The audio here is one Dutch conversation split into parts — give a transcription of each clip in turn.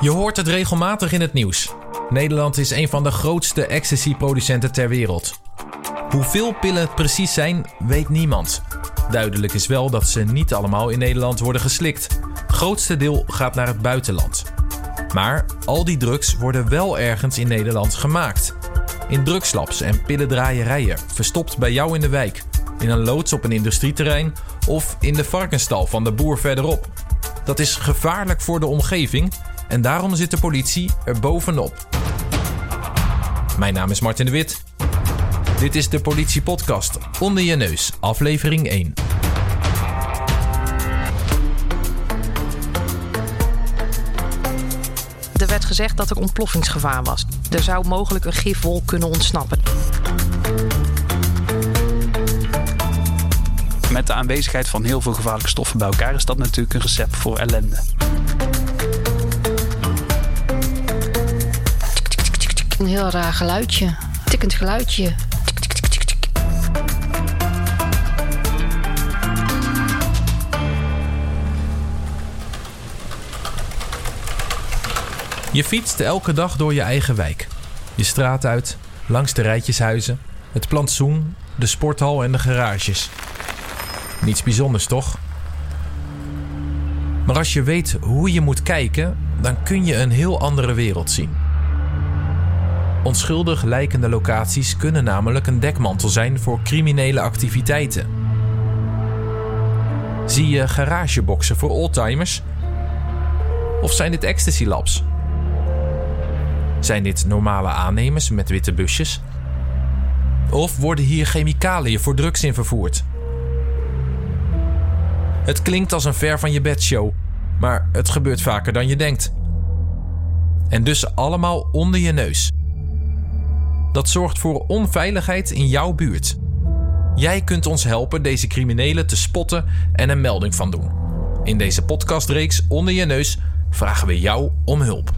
Je hoort het regelmatig in het nieuws. Nederland is een van de grootste ecstasy-producenten ter wereld. Hoeveel pillen het precies zijn, weet niemand. Duidelijk is wel dat ze niet allemaal in Nederland worden geslikt. Het grootste deel gaat naar het buitenland. Maar al die drugs worden wel ergens in Nederland gemaakt. In drugslabs en pillendraaierijen, verstopt bij jou in de wijk, in een loods op een industrieterrein of in de varkenstal van de boer verderop. Dat is gevaarlijk voor de omgeving en daarom zit de politie er bovenop. Mijn naam is Martin de Wit. Dit is de Politiepodcast Onder je neus, aflevering 1. Er werd gezegd dat er ontploffingsgevaar was. Er zou mogelijk een gifwolk kunnen ontsnappen. Met de aanwezigheid van heel veel gevaarlijke stoffen bij elkaar is dat natuurlijk een recept voor ellende. Een heel raar geluidje. Tikkend geluidje. Je fietst elke dag door je eigen wijk. Je straat uit, langs de rijtjeshuizen, het plantsoen, de sporthal en de garages. Niets bijzonders, toch? Maar als je weet hoe je moet kijken, dan kun je een heel andere wereld zien. Onschuldig lijkende locaties kunnen namelijk een dekmantel zijn voor criminele activiteiten. Zie je garageboxen voor oldtimers? Of zijn dit ecstasy labs? Zijn dit normale aannemers met witte busjes? Of worden hier chemicaliën voor drugs in vervoerd? Het klinkt als een ver van je bedshow, maar het gebeurt vaker dan je denkt. En dus allemaal onder je neus. Dat zorgt voor onveiligheid in jouw buurt. Jij kunt ons helpen deze criminelen te spotten en een melding van doen. In deze podcastreeks Onder je neus vragen we jou om hulp.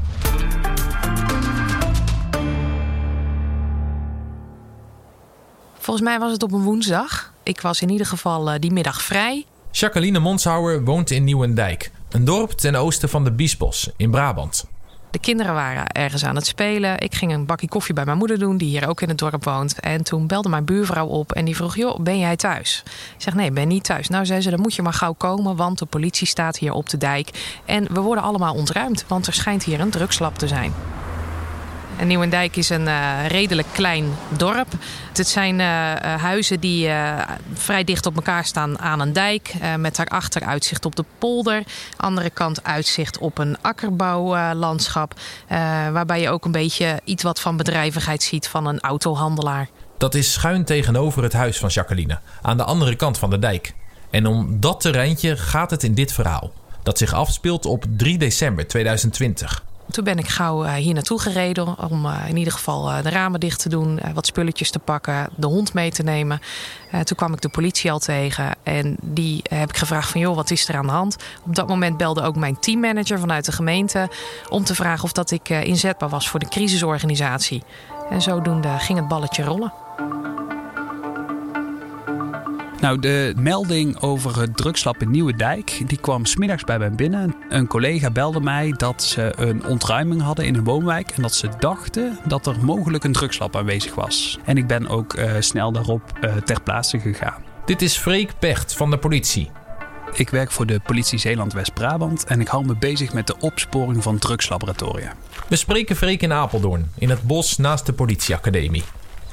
Volgens mij was het op een woensdag. Ik was in ieder geval uh, die middag vrij. Jacqueline Monshouwer woont in Nieuwendijk, een dorp ten oosten van de Biesbos in Brabant. De kinderen waren ergens aan het spelen. Ik ging een bakje koffie bij mijn moeder doen, die hier ook in het dorp woont. En toen belde mijn buurvrouw op en die vroeg: Joh, ben jij thuis? Ik zeg: Nee, ben niet thuis. Nou, zei ze: Dan moet je maar gauw komen, want de politie staat hier op de dijk. En we worden allemaal ontruimd, want er schijnt hier een drugslab te zijn. En Nieuwendijk is een uh, redelijk klein dorp. Het zijn uh, huizen die vrij dicht op elkaar staan aan een dijk. met daarachter uitzicht op de polder. Andere kant uitzicht op een akkerbouwlandschap. waarbij je ook een beetje iets wat van bedrijvigheid ziet van een autohandelaar. Dat is schuin tegenover het huis van Jacqueline. Aan de andere kant van de dijk. En om dat terreintje gaat het in dit verhaal. Dat zich afspeelt op 3 december 2020. Toen ben ik gauw hier naartoe gereden om in ieder geval de ramen dicht te doen, wat spulletjes te pakken, de hond mee te nemen. toen kwam ik de politie al tegen en die heb ik gevraagd van joh, wat is er aan de hand? Op dat moment belde ook mijn teammanager vanuit de gemeente om te vragen of dat ik inzetbaar was voor de crisisorganisatie. En zodoende ging het balletje rollen. Nou, de melding over het drugslab in Nieuwendijk die kwam smiddags bij mij binnen. Een collega belde mij dat ze een ontruiming hadden in een woonwijk en dat ze dachten dat er mogelijk een drugslab aanwezig was. En ik ben ook uh, snel daarop uh, ter plaatse gegaan. Dit is Freek Pecht van de politie. Ik werk voor de politie Zeeland-West-Brabant en ik hou me bezig met de opsporing van drugslaboratoria. We spreken Freek in Apeldoorn, in het bos naast de politieacademie.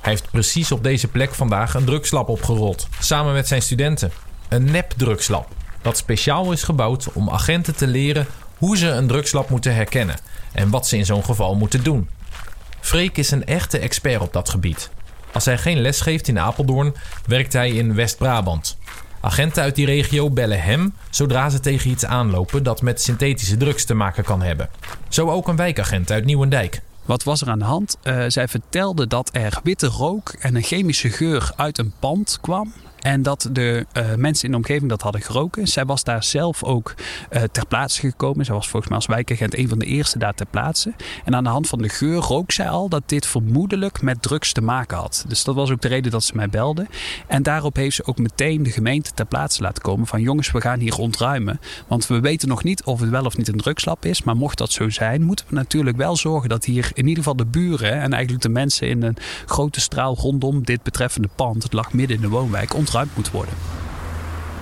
Hij heeft precies op deze plek vandaag een drugslab opgerold, samen met zijn studenten. Een nep-drugslab, dat speciaal is gebouwd om agenten te leren hoe ze een drugslab moeten herkennen en wat ze in zo'n geval moeten doen. Freek is een echte expert op dat gebied. Als hij geen les geeft in Apeldoorn, werkt hij in West-Brabant. Agenten uit die regio bellen hem zodra ze tegen iets aanlopen dat met synthetische drugs te maken kan hebben. Zo ook een wijkagent uit Nieuwendijk. Wat was er aan de hand? Uh, zij vertelde dat er witte rook en een chemische geur uit een pand kwam. En dat de uh, mensen in de omgeving dat hadden geroken. Zij was daar zelf ook uh, ter plaatse gekomen. Zij was volgens mij als wijkagent een van de eerste daar ter plaatse. En aan de hand van de geur rook zij al dat dit vermoedelijk met drugs te maken had. Dus dat was ook de reden dat ze mij belde. En daarop heeft ze ook meteen de gemeente ter plaatse laten komen van jongens, we gaan hier ontruimen. Want we weten nog niet of het wel of niet een drugslab is. Maar mocht dat zo zijn, moeten we natuurlijk wel zorgen dat hier in ieder geval de buren en eigenlijk de mensen in een grote straal rondom dit betreffende pand, het lag midden in de woonwijk, ontruimd moet worden.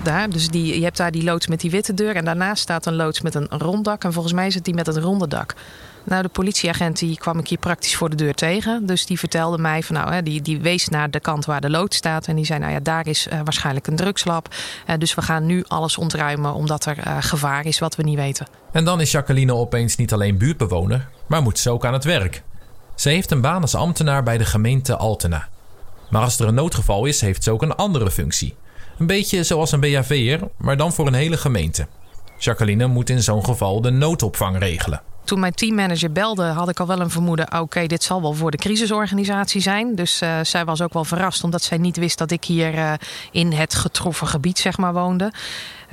Daar, dus die, je hebt daar die loods met die witte deur en daarnaast staat een loods met een rond dak. En volgens mij is het die met het ronde dak. Nou, de politieagent die kwam ik hier praktisch voor de deur tegen. Dus die vertelde mij van nou, die, die wees naar de kant waar de lood staat. En die zei, nou ja, daar is uh, waarschijnlijk een drugslab. Uh, dus we gaan nu alles ontruimen omdat er uh, gevaar is wat we niet weten. En dan is Jacqueline opeens niet alleen buurtbewoner, maar moet ze ook aan het werk. Ze heeft een baan als ambtenaar bij de gemeente Altena. Maar als er een noodgeval is, heeft ze ook een andere functie. Een beetje zoals een BHV'er, maar dan voor een hele gemeente. Jacqueline moet in zo'n geval de noodopvang regelen. Toen mijn teammanager belde, had ik al wel een vermoeden: oké, dit zal wel voor de crisisorganisatie zijn. Dus uh, zij was ook wel verrast, omdat zij niet wist dat ik hier uh, in het getroffen gebied zeg maar, woonde.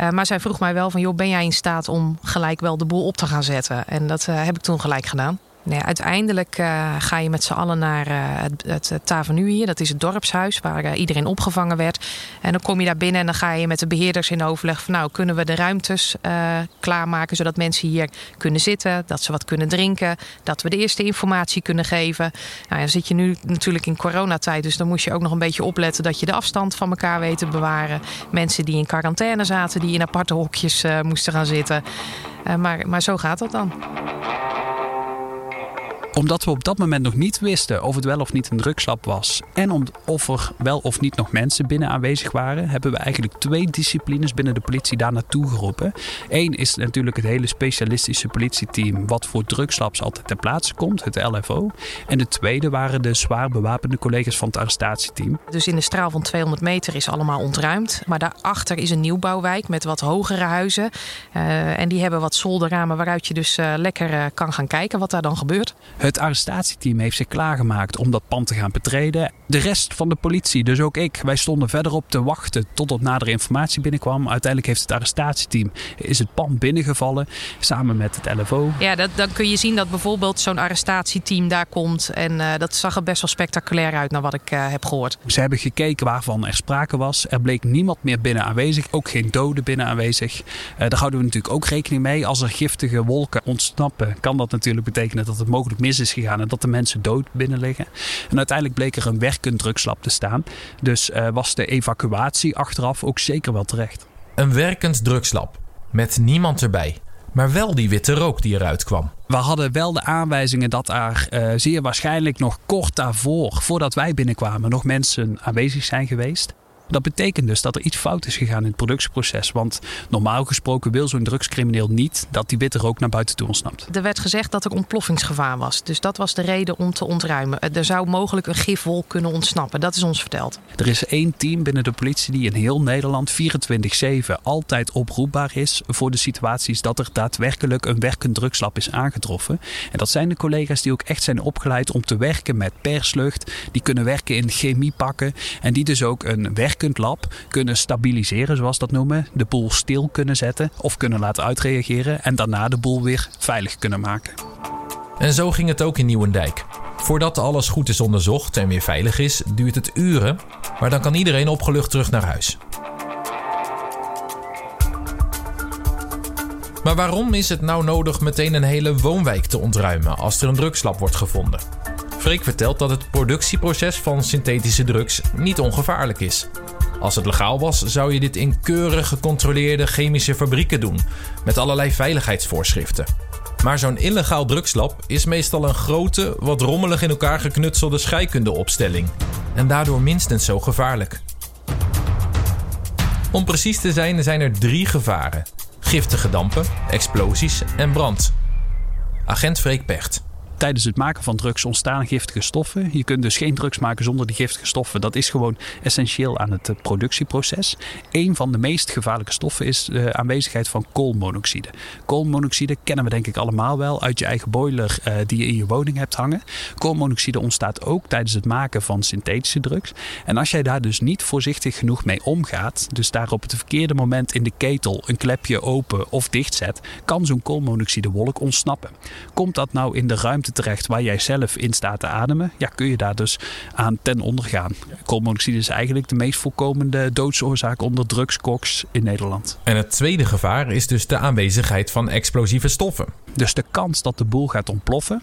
Uh, maar zij vroeg mij wel: van, joh, ben jij in staat om gelijk wel de boel op te gaan zetten? En dat heb ik toen gelijk gedaan. Nee, uiteindelijk uh, ga je met z'n allen naar uh, het, het, hier. Dat is het dorpshuis waar uh, iedereen opgevangen werd. En dan kom je daar binnen en dan ga je met de beheerders in overleg van... nou, kunnen we de ruimtes klaarmaken zodat mensen hier kunnen zitten... dat ze wat kunnen drinken, dat we de eerste informatie kunnen geven. Nou, dan zit je nu natuurlijk in coronatijd... dus dan moest je ook nog een beetje opletten dat je de afstand van elkaar weet te bewaren. Mensen die in quarantaine zaten, die in aparte hokjes moesten gaan zitten. maar, maar zo gaat dat dan omdat we op dat moment nog niet wisten of het wel of niet een drugslab was. En om, of er wel of niet nog mensen binnen aanwezig waren. Hebben we eigenlijk twee disciplines binnen de politie daar naartoe geroepen. Eén is natuurlijk het hele specialistische politieteam. Wat voor drugslabs altijd ter plaatse komt. Het LFO. En de tweede waren de zwaar bewapende collega's van het arrestatieteam. Dus in de straal van 200 meter is allemaal ontruimd. Maar daarachter is een nieuwbouwwijk met wat hogere huizen. Uh, en die hebben wat zolderramen waaruit je dus uh, lekker uh, kan gaan kijken wat daar dan gebeurt. Het arrestatieteam heeft zich klaargemaakt om dat pand te gaan betreden. De rest van de politie, dus ook ik, wij stonden verderop te wachten totdat nadere informatie binnenkwam. Uiteindelijk heeft het arrestatieteam is het pand binnengevallen samen met het LFO. Ja, dat, dan kun je zien dat bijvoorbeeld zo'n arrestatieteam daar komt. En uh, dat zag er best wel spectaculair uit naar wat ik uh, heb gehoord. Ze hebben gekeken waarvan er sprake was. Er bleek niemand meer binnen aanwezig, ook geen doden binnen aanwezig. Uh, daar houden we natuurlijk ook rekening mee. Als er giftige wolken ontsnappen, kan dat natuurlijk betekenen dat het mogelijk mis is gegaan en dat de mensen dood binnen liggen. En uiteindelijk bleek er een werkend drugslab te staan. Dus uh, was de evacuatie achteraf ook zeker wel terecht. Een werkend drugslab. Met niemand erbij. Maar wel die witte rook die eruit kwam. We hadden wel de aanwijzingen dat er uh, zeer waarschijnlijk nog kort daarvoor, voordat wij binnenkwamen, nog mensen aanwezig zijn geweest. Dat betekent dus dat er iets fout is gegaan in het productieproces. Want normaal gesproken wil zo'n drugscrimineel niet dat die witte rook naar buiten toe ontsnapt. Er werd gezegd dat er ontploffingsgevaar was. Dus dat was de reden om te ontruimen. Er zou mogelijk een gifwolk kunnen ontsnappen. Dat is ons verteld. Er is één team binnen de politie die in heel Nederland 24-7 altijd oproepbaar is voor de situaties dat er daadwerkelijk een werkend drugslab is aangetroffen. En dat zijn de collega's die ook echt zijn opgeleid om te werken met perslucht. Die kunnen werken in chemiepakken. En die dus ook een werk werkend lab kunnen stabiliseren, zoals dat noemen. De boel stil kunnen zetten of kunnen laten uitreageren en daarna de boel weer veilig kunnen maken. En zo ging het ook in Nieuwendijk. Voordat alles goed is onderzocht en weer veilig is, duurt het uren, maar dan kan iedereen opgelucht terug naar huis. Maar waarom is het nou nodig meteen een hele woonwijk te ontruimen als er een drugslab wordt gevonden? Freek vertelt dat het productieproces van synthetische drugs niet ongevaarlijk is. Als het legaal was, zou je dit in keurig gecontroleerde chemische fabrieken doen, met allerlei veiligheidsvoorschriften. Maar zo'n illegaal drugslab is meestal een grote, wat rommelig in elkaar geknutselde scheikundeopstelling. En daardoor minstens zo gevaarlijk. Om precies te zijn zijn er drie gevaren: giftige dampen, explosies en brand. Agent Freek Pecht. Tijdens het maken van drugs ontstaan giftige stoffen. Je kunt dus geen drugs maken zonder die giftige stoffen. Dat is gewoon essentieel aan het productieproces. Een van de meest gevaarlijke stoffen is de aanwezigheid van koolmonoxide. Koolmonoxide kennen we denk ik allemaal wel uit je eigen boiler die je in je woning hebt hangen. Koolmonoxide ontstaat ook tijdens het maken van synthetische drugs. En als jij daar dus niet voorzichtig genoeg mee omgaat, dus daar op het verkeerde moment in de ketel een klepje open of dicht zet, kan zo'n koolmonoxidewolk ontsnappen. Komt dat nou in de ruimte terecht waar jij zelf in staat te ademen, ja, kun je daar dus aan ten onder gaan. Koolmonoxide is eigenlijk de meest voorkomende doodsoorzaak onder drugskoks in Nederland. En het tweede gevaar is dus de aanwezigheid van explosieve stoffen. Dus de kans dat de boel gaat ontploffen,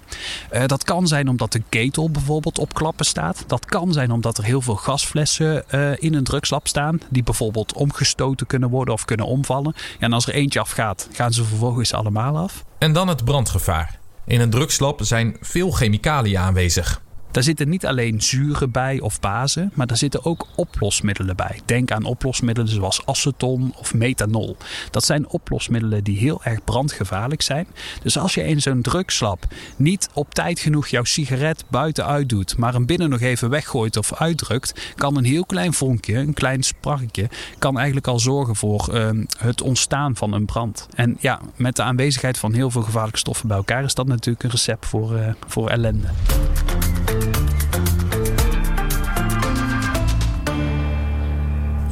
uh, dat kan zijn omdat de ketel bijvoorbeeld op klappen staat. Dat kan zijn omdat er heel veel gasflessen uh, in een drugslab staan, die bijvoorbeeld omgestoten kunnen worden of kunnen omvallen. En als er eentje afgaat, gaan ze vervolgens allemaal af. En dan het brandgevaar. In een drugslab zijn veel chemicaliën aanwezig. Daar zitten niet alleen zuren bij of bazen, maar daar zitten ook oplosmiddelen bij. Denk aan oplosmiddelen zoals aceton of methanol. Dat zijn oplosmiddelen die heel erg brandgevaarlijk zijn. Dus als je in zo'n drugslab niet op tijd genoeg jouw sigaret buiten uitdoet, maar hem binnen nog even weggooit of uitdrukt, kan een heel klein vonkje, een klein sparkje, kan eigenlijk al zorgen voor uh, het ontstaan van een brand. En ja, met de aanwezigheid van heel veel gevaarlijke stoffen bij elkaar is dat natuurlijk een recept voor, uh, voor ellende.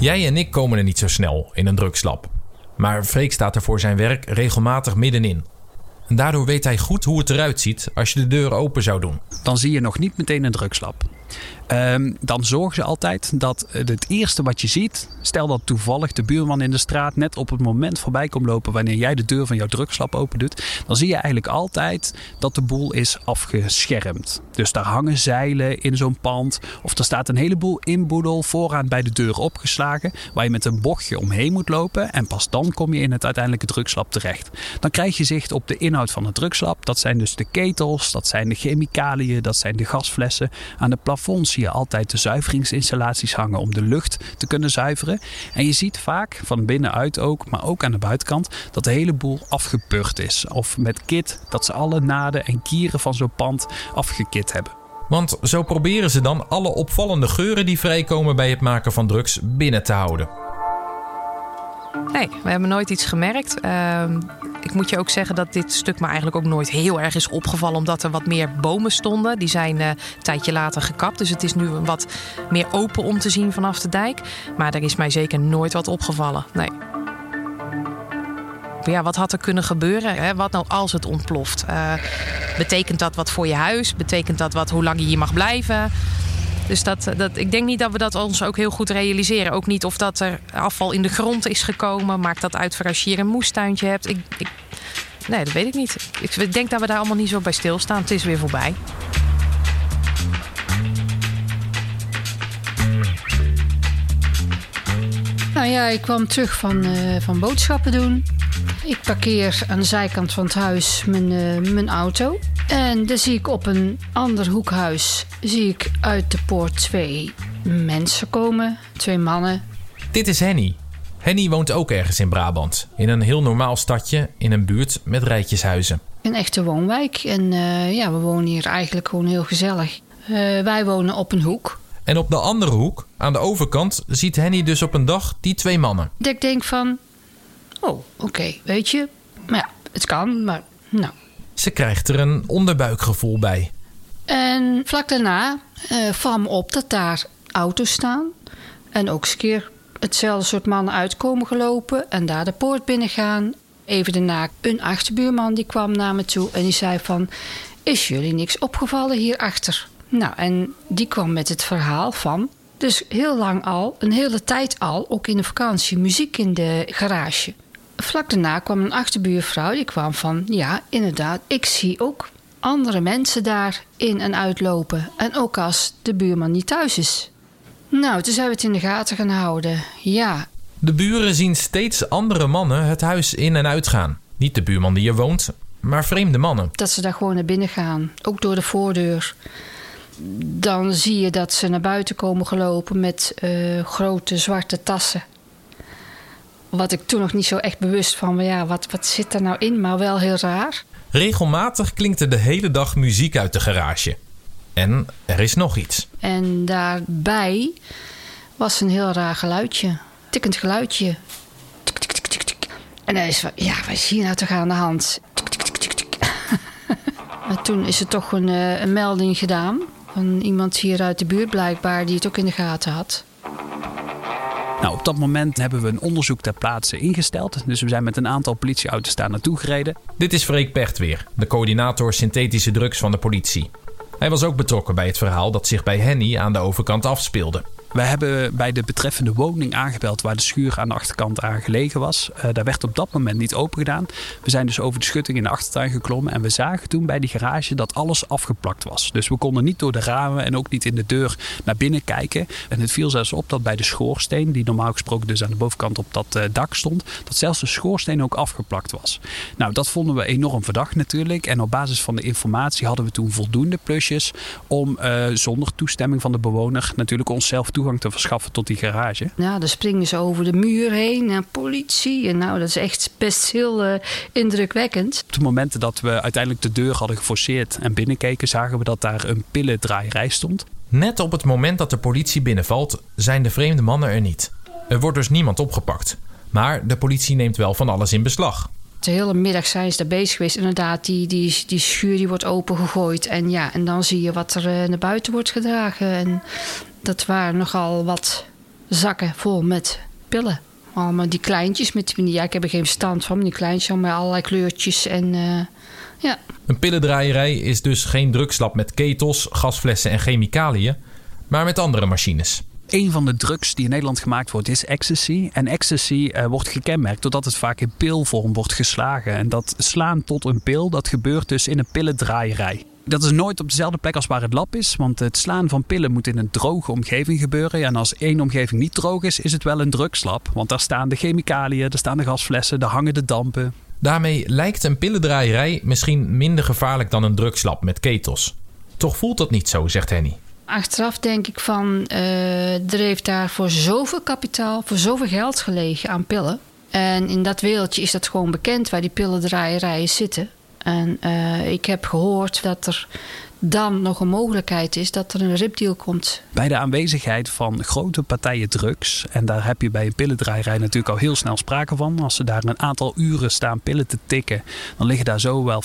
Jij en ik komen er niet zo snel in een drugslab. Maar Freek staat er voor zijn werk regelmatig middenin. En daardoor weet hij goed hoe het eruit ziet als je de deur open zou doen. Dan zie je nog niet meteen een drugslab. Um, dan zorgen ze altijd dat het eerste wat je ziet, stel dat toevallig de buurman in de straat net op het moment voorbij komt lopen wanneer jij de deur van jouw drugslab open doet, dan zie je eigenlijk altijd dat de boel is afgeschermd. Dus daar hangen zeilen in zo'n pand of er staat een heleboel inboedel vooraan bij de deur opgeslagen waar je met een bochtje omheen moet lopen en pas dan kom je in het uiteindelijke drugslab terecht. Dan krijg je zicht op de inhoud van het drugslab. Dat zijn dus de ketels, dat zijn de chemicaliën, dat zijn de gasflessen. Aan de plafond je altijd de zuiveringsinstallaties hangen om de lucht te kunnen zuiveren. En je ziet vaak van binnenuit ook, maar ook aan de buitenkant, dat de hele boel afgepurkt is. Of met kit dat ze alle naden en kieren van zo'n pand afgekit hebben. Want zo proberen ze dan alle opvallende geuren die vrijkomen bij het maken van drugs binnen te houden. Nee, we hebben nooit iets gemerkt. Uh, ik moet je ook zeggen dat dit stuk me eigenlijk ook nooit heel erg is opgevallen, omdat er wat meer bomen stonden. Die zijn uh, een tijdje later gekapt, dus het is nu wat meer open om te zien vanaf de dijk. Maar er is mij zeker nooit wat opgevallen. Nee. Ja, wat had er kunnen gebeuren? Hè? Wat nou als het ontploft? Uh, betekent dat wat voor je huis? Betekent dat wat hoe lang je hier mag blijven? Dus dat, dat, ik denk niet dat we dat ons ook heel goed realiseren. Ook niet of dat er afval in de grond is gekomen. Maakt dat uit voor als je hier een moestuintje hebt. Ik, ik, nee, dat weet ik niet. Ik denk dat we daar allemaal niet zo bij stilstaan. Het is weer voorbij. Nou ja, ik kwam terug van, uh, van boodschappen doen. Ik parkeer aan de zijkant van het huis mijn, uh, mijn auto. En dan zie ik op een ander hoekhuis zie ik uit de poort twee mensen komen. Twee mannen. Dit is Henny. Henny woont ook ergens in Brabant. In een heel normaal stadje in een buurt met rijtjeshuizen. Een echte woonwijk. En uh, ja, we wonen hier eigenlijk gewoon heel gezellig. Uh, wij wonen op een hoek. En op de andere hoek, aan de overkant, ziet Henny dus op een dag die twee mannen. Dat ik denk van, oh, oké, okay, weet je. Maar ja, het kan, maar nou. Ze krijgt er een onderbuikgevoel bij. En vlak daarna valt me op dat daar auto's staan. En ook eens keer hetzelfde soort mannen uitkomen gelopen en daar de poort binnen gaan. Even daarna een achterbuurman die kwam naar me toe en die zei van... Is jullie niks opgevallen hierachter? Nou, en die kwam met het verhaal van... Dus heel lang al, een hele tijd al, ook in de vakantie, muziek in de garage. Vlak daarna kwam een achterbuurvrouw die kwam van... Ja, inderdaad, ik zie ook andere mensen daar in en uitlopen. En ook als de buurman niet thuis is. Nou, toen zijn we het in de gaten gaan houden. Ja. De buren zien steeds andere mannen het huis in en uitgaan. Niet de buurman die er woont, maar vreemde mannen. Dat ze daar gewoon naar binnen gaan, ook door de voordeur. Dan zie je dat ze naar buiten komen gelopen met uh, grote zwarte tassen. Wat ik toen nog niet zo echt bewust van, maar ja, wat, wat zit er nou in? Maar wel heel raar. Regelmatig klinkt er de hele dag muziek uit de garage. En er is nog iets. En daarbij was een heel raar geluidje. Tikkend geluidje. Tik, tik, tik, tik, tik. En dan is van, ja, wat is hier nou toch aan de hand? Tik, tik, tik, tik, tik. en toen is er toch een, eh, een melding gedaan. Van iemand hier uit de buurt blijkbaar die het ook in de gaten had. Nou, op dat moment hebben we een onderzoek ter plaatse ingesteld. Dus we zijn met een aantal politieauto's daar naartoe gereden. Dit is Freek Pecht weer, de coördinator synthetische drugs van de politie. Hij was ook betrokken bij het verhaal dat zich bij Henny aan de overkant afspeelde. We hebben bij de betreffende woning aangebeld waar de schuur aan de achterkant aan gelegen was. Uh, daar werd op dat moment niet open gedaan. We zijn dus over de schutting in de achtertuin geklommen en we zagen toen bij die garage dat alles afgeplakt was. Dus we konden niet door de ramen en ook niet in de deur naar binnen kijken. En het viel zelfs op dat bij de schoorsteen, die normaal gesproken dus aan de bovenkant op dat uh, dak stond, dat zelfs de schoorsteen ook afgeplakt was. Nou, dat vonden we enorm verdacht natuurlijk. En op basis van de informatie hadden we toen voldoende plusjes om uh, zonder toestemming van de bewoner natuurlijk onszelf toe toegang te verschaffen tot die garage. Ja, dan springen ze over de muur heen en politie. En nou, dat is echt best heel uh, indrukwekkend. Op de momenten dat we uiteindelijk de deur hadden geforceerd en binnenkeken, zagen we dat daar een pillendraaierij stond. Net op het moment dat de politie binnenvalt, zijn de vreemde mannen er niet. Er wordt dus niemand opgepakt. Maar de politie neemt wel van alles in beslag. De hele middag zijn ze daar bezig geweest. Inderdaad, die, die, die schuur die wordt opengegooid. En ja, en dan zie je wat er uh, naar buiten wordt gedragen. En dat waren nogal wat zakken vol met pillen. Allemaal die kleintjes met ja, ik heb er geen verstand van, maar die kleintjes met allerlei kleurtjes en uh, ja. Een pillendraaierij is dus geen drugslab met ketels, gasflessen en chemicaliën, maar met andere machines. Een van de drugs die in Nederland gemaakt wordt is ecstasy. En ecstasy uh, wordt gekenmerkt doordat het vaak in pilvorm wordt geslagen. En dat slaan tot een pil, dat gebeurt dus in een pillendraaierij. Dat is nooit op dezelfde plek als waar het lab is. Want het slaan van pillen moet in een droge omgeving gebeuren. En als één omgeving niet droog is, is het wel een drugslab. Want daar staan de chemicaliën, daar staan de gasflessen, daar hangen de dampen. Daarmee lijkt een pillendraaierij misschien minder gevaarlijk dan een drugslab met ketels. Toch voelt dat niet zo, zegt Henny. Achteraf denk ik van, uh, er heeft daar voor zoveel kapitaal, voor zoveel geld gelegen aan pillen. En in dat wereldje is dat gewoon bekend waar die pillendraaierijen zitten. En uh, ik heb gehoord dat er dan nog een mogelijkheid is dat er een ripdeal komt. Bij de aanwezigheid van grote partijen drugs, en daar heb je bij een pillendraaierij natuurlijk al heel snel sprake van. Als ze daar een aantal uren staan pillen te tikken, dan liggen daar zo wel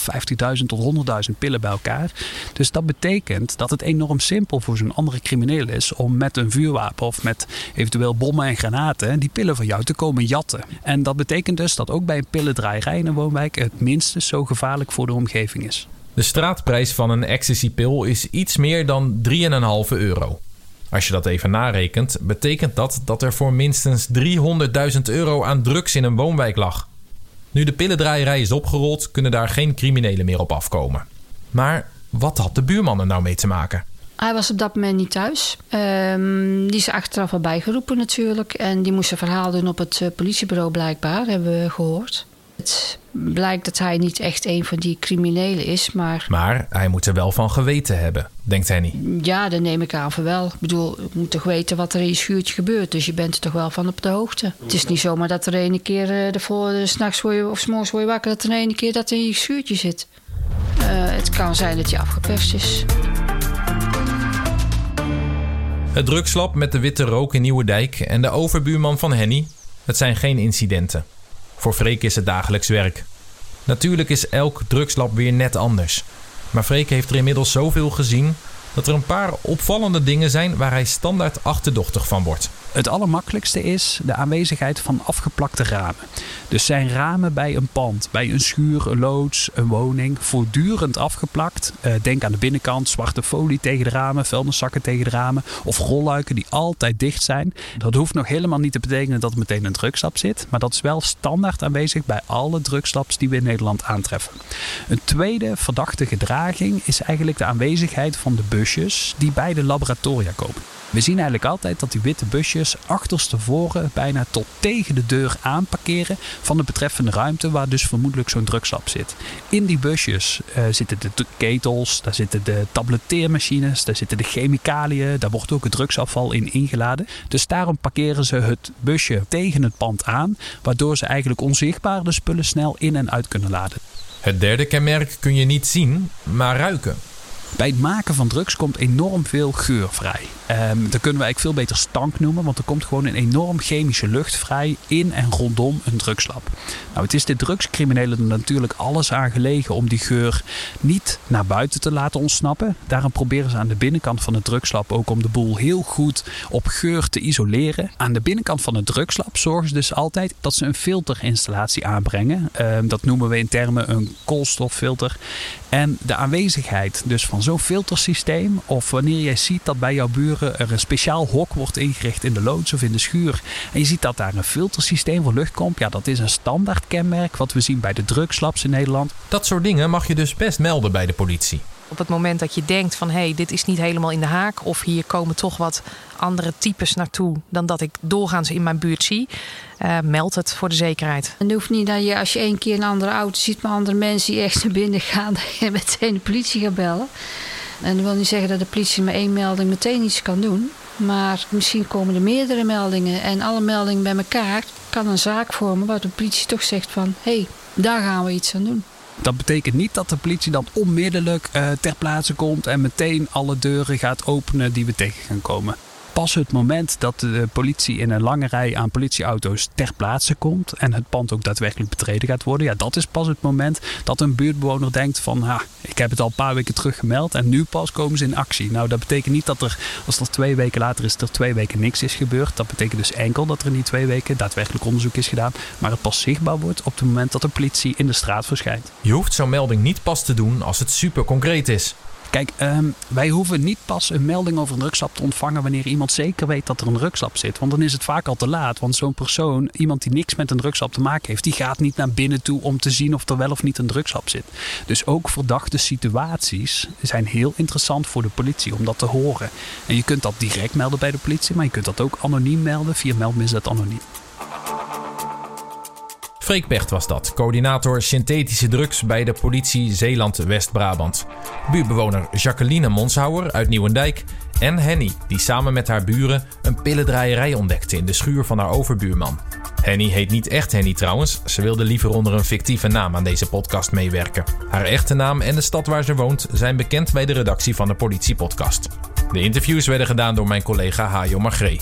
50.000 tot 100.000 pillen bij elkaar. Dus dat betekent dat het enorm simpel voor zo'n andere crimineel is om met een vuurwapen of met eventueel bommen en granaten die pillen van jou te komen jatten. En dat betekent dus dat ook bij een pillendraaierij in een woonwijk het minstens zo gevaarlijk voor de omgeving is. De straatprijs van een ecstasy-pil is iets meer dan 3,5 euro. Als je dat even narekent, betekent dat dat er voor minstens 300.000 euro aan drugs in een woonwijk lag. Nu de pillendraaierij is opgerold, kunnen daar geen criminelen meer op afkomen. Maar wat had de buurman er nou mee te maken? Hij was op dat moment niet thuis. Um, die is achteraf al bijgeroepen natuurlijk. En die moest een verhaal doen op het uh, politiebureau blijkbaar, hebben we gehoord. Het blijkt dat hij niet echt een van die criminelen is, maar... Maar hij moet er wel van geweten hebben, denkt Henny. Ja, dat neem ik aan van wel. Ik bedoel, je moet toch weten wat er in je schuurtje gebeurt. Dus je bent er toch wel van op de hoogte. Het is niet zomaar dat er ene keer uh, ervoor, uh, s'nachts of s'morgens word je wakker... dat er ene keer dat in je schuurtje zit. Uh, het kan zijn dat je afgeperst is. Het drugslab met de witte rook in Nieuwedijk en de overbuurman van Henny... het zijn geen incidenten. Voor Freek is het dagelijks werk. Natuurlijk is elk drugslab weer net anders. Maar Freek heeft er inmiddels zoveel gezien dat er een paar opvallende dingen zijn waar hij standaard achterdochtig van wordt. Het allermakkelijkste is de aanwezigheid van afgeplakte ramen. Dus zijn ramen bij een pand, bij een schuur, een loods, een woning, voortdurend afgeplakt. Uh, denk aan de binnenkant, zwarte folie tegen de ramen, vuilniszakken tegen de ramen of rolluiken die altijd dicht zijn. Dat hoeft nog helemaal niet te betekenen dat er meteen een drugslab zit, maar dat is wel standaard aanwezig bij alle drugslabs die we in Nederland aantreffen. Een tweede verdachte gedraging is eigenlijk de aanwezigheid van de busjes die bij de laboratoria komen. We zien eigenlijk altijd dat die witte busjes achterstevoren bijna tot tegen de deur aanparkeren van de betreffende ruimte waar dus vermoedelijk zo'n drugslab zit. In die busjes uh, zitten de ketels, daar zitten de tabletteermachines, daar zitten de chemicaliën, daar wordt ook het drugsafval in ingeladen. Dus daarom parkeren ze het busje tegen het pand aan, waardoor ze eigenlijk onzichtbaar de spullen snel in en uit kunnen laden. Het derde kenmerk kun je niet zien, maar ruiken. Bij het maken van drugs komt enorm veel geur vrij. Um, dat kunnen we eigenlijk veel beter stank noemen, want er komt gewoon een enorm chemische lucht vrij in en rondom een drugslab. Nou, het is de drugscriminelen er natuurlijk alles aan gelegen om die geur niet naar buiten te laten ontsnappen. Daarom proberen ze aan de binnenkant van het drugslab ook om de boel heel goed op geur te isoleren. Aan de binnenkant van het drugslab zorgen ze dus altijd dat ze een filterinstallatie aanbrengen. Um, dat noemen we in termen een koolstoffilter. En de aanwezigheid dus van zo'n filtersysteem, of wanneer jij ziet dat bij jouw buren er een speciaal hok wordt ingericht in de loods of in de schuur, en je ziet dat daar een filtersysteem voor lucht komt, ja, dat is een standaard kenmerk wat we zien bij de drugslabs in Nederland. Dat soort dingen mag je dus best melden bij de politie. Op het moment dat je denkt van hé, hey, dit is niet helemaal in de haak of hier komen toch wat andere types naartoe dan dat ik doorgaans in mijn buurt zie, uh, meld het voor de zekerheid. En het hoeft niet dat je als je één keer een andere auto ziet met andere mensen die echt naar binnen gaan, dat je meteen de politie gaat bellen. En dat wil niet zeggen dat de politie met één melding meteen iets kan doen. Maar misschien komen er meerdere meldingen en alle meldingen bij elkaar kan een zaak vormen waar de politie toch zegt van hé, hey, daar gaan we iets aan doen. Dat betekent niet dat de politie dan onmiddellijk uh, ter plaatse komt en meteen alle deuren gaat openen die we tegen gaan komen pas het moment dat de politie in een lange rij aan politieauto's ter plaatse komt en het pand ook daadwerkelijk betreden gaat worden, ja, dat is pas het moment dat een buurtbewoner denkt van, ha, ik heb het al een paar weken terug gemeld en nu pas komen ze in actie. Nou, dat betekent niet dat er, als er twee weken later is, er twee weken niks is gebeurd. Dat betekent dus enkel dat er in die twee weken daadwerkelijk onderzoek is gedaan, maar het pas zichtbaar wordt op het moment dat de politie in de straat verschijnt. Je hoeft zo'n melding niet pas te doen als het super concreet is. Kijk, um, wij hoeven niet pas een melding over een drugslab te ontvangen wanneer iemand zeker weet dat er een drugslab zit. Want dan is het vaak al te laat. Want zo'n persoon, iemand die niks met een drugslab te maken heeft, die gaat niet naar binnen toe om te zien of er wel of niet een drugslab zit. Dus ook verdachte situaties zijn heel interessant voor de politie om dat te horen. En je kunt dat direct melden bij de politie, maar je kunt dat ook anoniem melden via meldmisdaad anoniem. Freek Pecht was dat, coördinator synthetische drugs bij de politie Zeeland-West-Brabant. Buurbewoner Jacqueline Monshouwer uit Nieuwendijk en Henny, die samen met haar buren een pillendraaierij ontdekte in de schuur van haar overbuurman. Henny heet niet echt Henny trouwens, ze wilde liever onder een fictieve naam aan deze podcast meewerken. Haar echte naam en de stad waar ze woont zijn bekend bij de redactie van de Politiepodcast. De interviews werden gedaan door mijn collega Hajo Magree.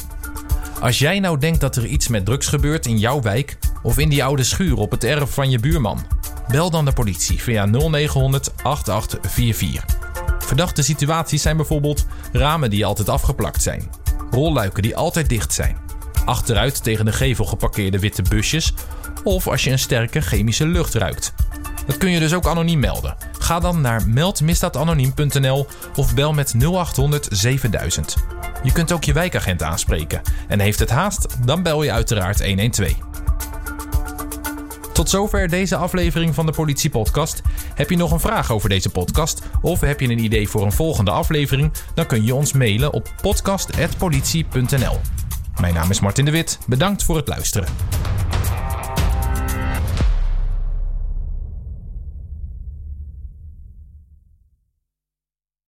Als jij nou denkt dat er iets met drugs gebeurt in jouw wijk of in die oude schuur op het erf van je buurman, bel dan de politie via 0900 8844. Verdachte situaties zijn bijvoorbeeld ramen die altijd afgeplakt zijn, rolluiken die altijd dicht zijn, achteruit tegen de gevel geparkeerde witte busjes of als je een sterke chemische lucht ruikt. Dat kun je dus ook anoniem melden. Ga dan naar meldmisdaadanoniem.nl of bel met 0800 7000. Je kunt ook je wijkagent aanspreken. En heeft het haast, dan bel je uiteraard 112. Tot zover deze aflevering van de Politie Podcast. Heb je nog een vraag over deze podcast of heb je een idee voor een volgende aflevering? Dan kun je ons mailen op podcast.politie.nl. Mijn naam is Martin de Wit. Bedankt voor het luisteren.